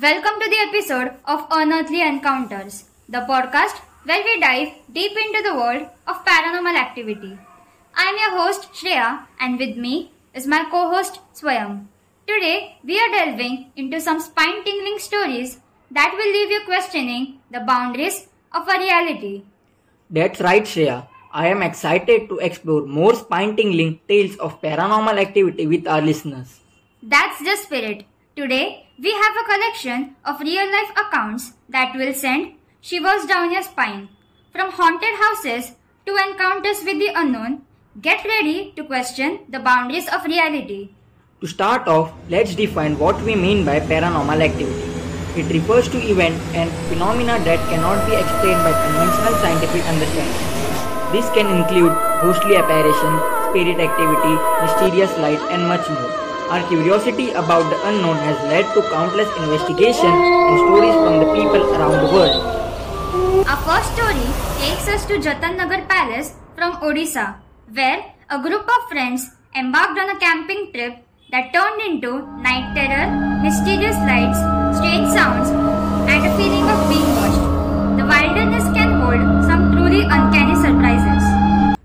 Welcome to the episode of Unearthly Encounters, the podcast where we dive deep into the world of paranormal activity. I'm your host Shreya, and with me is my co host Swayam. Today, we are delving into some spine tingling stories that will leave you questioning the boundaries of a reality. That's right, Shreya. I am excited to explore more spine tingling tales of paranormal activity with our listeners. That's the spirit. Today, we have a collection of real life accounts that will send shivers down your spine. From haunted houses to encounters with the unknown, get ready to question the boundaries of reality. To start off, let's define what we mean by paranormal activity. It refers to events and phenomena that cannot be explained by conventional scientific understanding. This can include ghostly apparition, spirit activity, mysterious light, and much more. Our curiosity about the unknown has led to countless investigations and stories from the people around the world. Our first story takes us to Jatan Nagar Palace from Odisha, where a group of friends embarked on a camping trip that turned into night terror, mysterious lights, strange sounds, and a feeling of being watched. The wilderness can hold some truly uncanny surprises.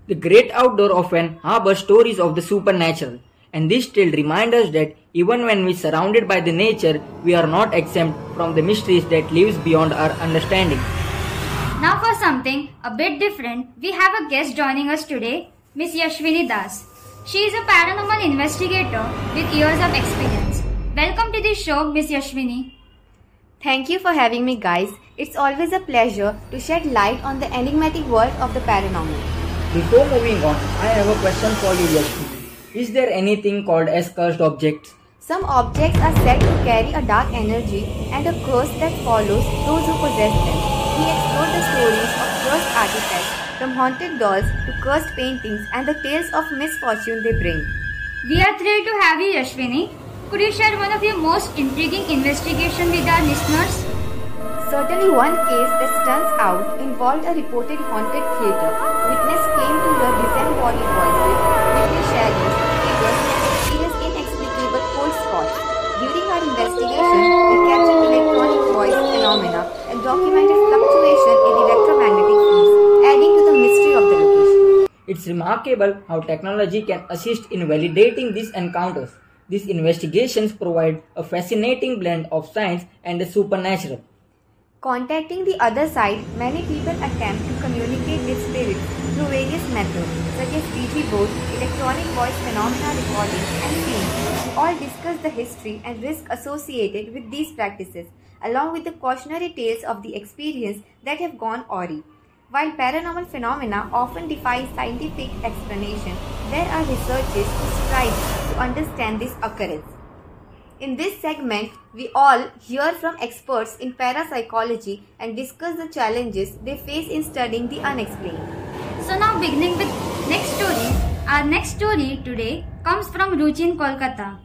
The great outdoor often harbors stories of the supernatural, and this tale reminds us that even when we are surrounded by the nature, we are not exempt from the mysteries that lives beyond our understanding. Now for something a bit different, we have a guest joining us today, Miss Yashwini Das. She is a paranormal investigator with years of experience. Welcome to the show, Miss Yashwini. Thank you for having me, guys. It's always a pleasure to shed light on the enigmatic world of the paranormal. Before moving on, I have a question for you, Yashwini. Is there anything called as cursed objects? Some objects are said to carry a dark energy and a curse that follows those who possess them. We explore the stories of cursed artifacts, from haunted dolls to cursed paintings, and the tales of misfortune they bring. We are thrilled to have you, Yashwini. Could you share one of your most intriguing investigations with our listeners? Certainly, one case that stands out involved a reported haunted theater. Witness came to hear disembodied voices, witness shadows, figures, and inexplicable cold spots. During our investigation, we captured electronic voice phenomena and documented fluctuation in electromagnetic fields, adding to the mystery of the location. It's remarkable how technology can assist in validating these encounters. These investigations provide a fascinating blend of science and the supernatural. Contacting the other side, many people attempt to communicate with spirits through various methods such as Ouija boards, electronic voice phenomena recording, and seeing. We all discuss the history and risk associated with these practices, along with the cautionary tales of the experience that have gone awry. While paranormal phenomena often defy scientific explanation, there are researchers who strive to understand this occurrence. In this segment, we all hear from experts in parapsychology and discuss the challenges they face in studying the unexplained. So now beginning with next story, our next story today comes from Ruchi in Kolkata.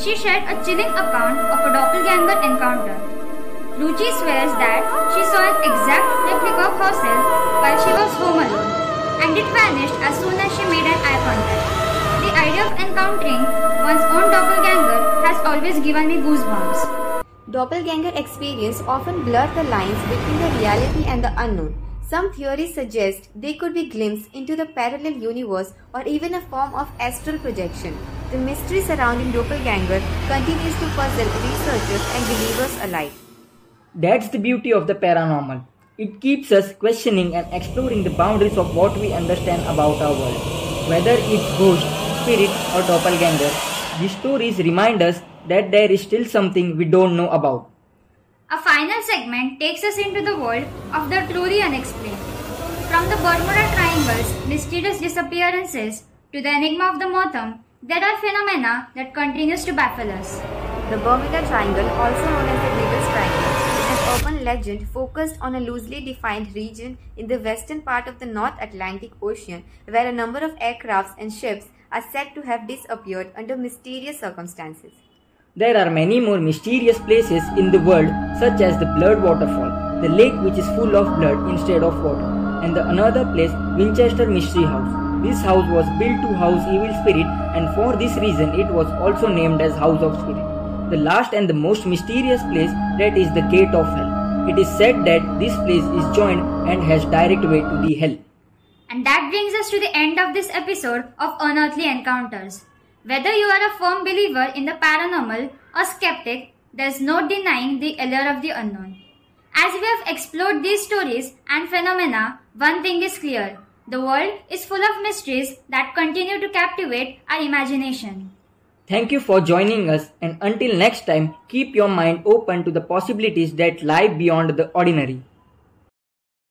She shared a chilling account of a doppelganger encounter. Ruchi swears that she saw an exact replica of herself while she was home alone, and it vanished as soon as she made an eye contact. The idea of encountering one's own doppelganger always given me goosebumps. Doppelganger experience often blur the lines between the reality and the unknown. Some theories suggest they could be glimpses into the parallel universe or even a form of astral projection. The mystery surrounding doppelganger continues to puzzle researchers and believers alike. That's the beauty of the paranormal. It keeps us questioning and exploring the boundaries of what we understand about our world. Whether it's ghost, spirit, or doppelganger, these stories remind us that there is still something we don't know about. A final segment takes us into the world of the truly unexplained. From the Bermuda Triangle's mysterious disappearances to the enigma of the Mothman, there are phenomena that continues to baffle us. The Bermuda Triangle, also known as the Devil's Triangle, is an urban legend focused on a loosely defined region in the western part of the North Atlantic Ocean where a number of aircrafts and ships are said to have disappeared under mysterious circumstances. There are many more mysterious places in the world, such as the Blood Waterfall, the lake which is full of blood instead of water, and the another place, Winchester Mystery House. This house was built to house evil spirit, and for this reason, it was also named as House of Spirit. the last and the most mysterious place that is the gate of hell. It is said that this place is joined and has direct way to the hell. And that brings us to the end of this episode of Unearthly Encounters. Whether you are a firm believer in the paranormal or skeptic, there's no denying the allure of the unknown. As we have explored these stories and phenomena, one thing is clear. The world is full of mysteries that continue to captivate our imagination. Thank you for joining us, and until next time, keep your mind open to the possibilities that lie beyond the ordinary.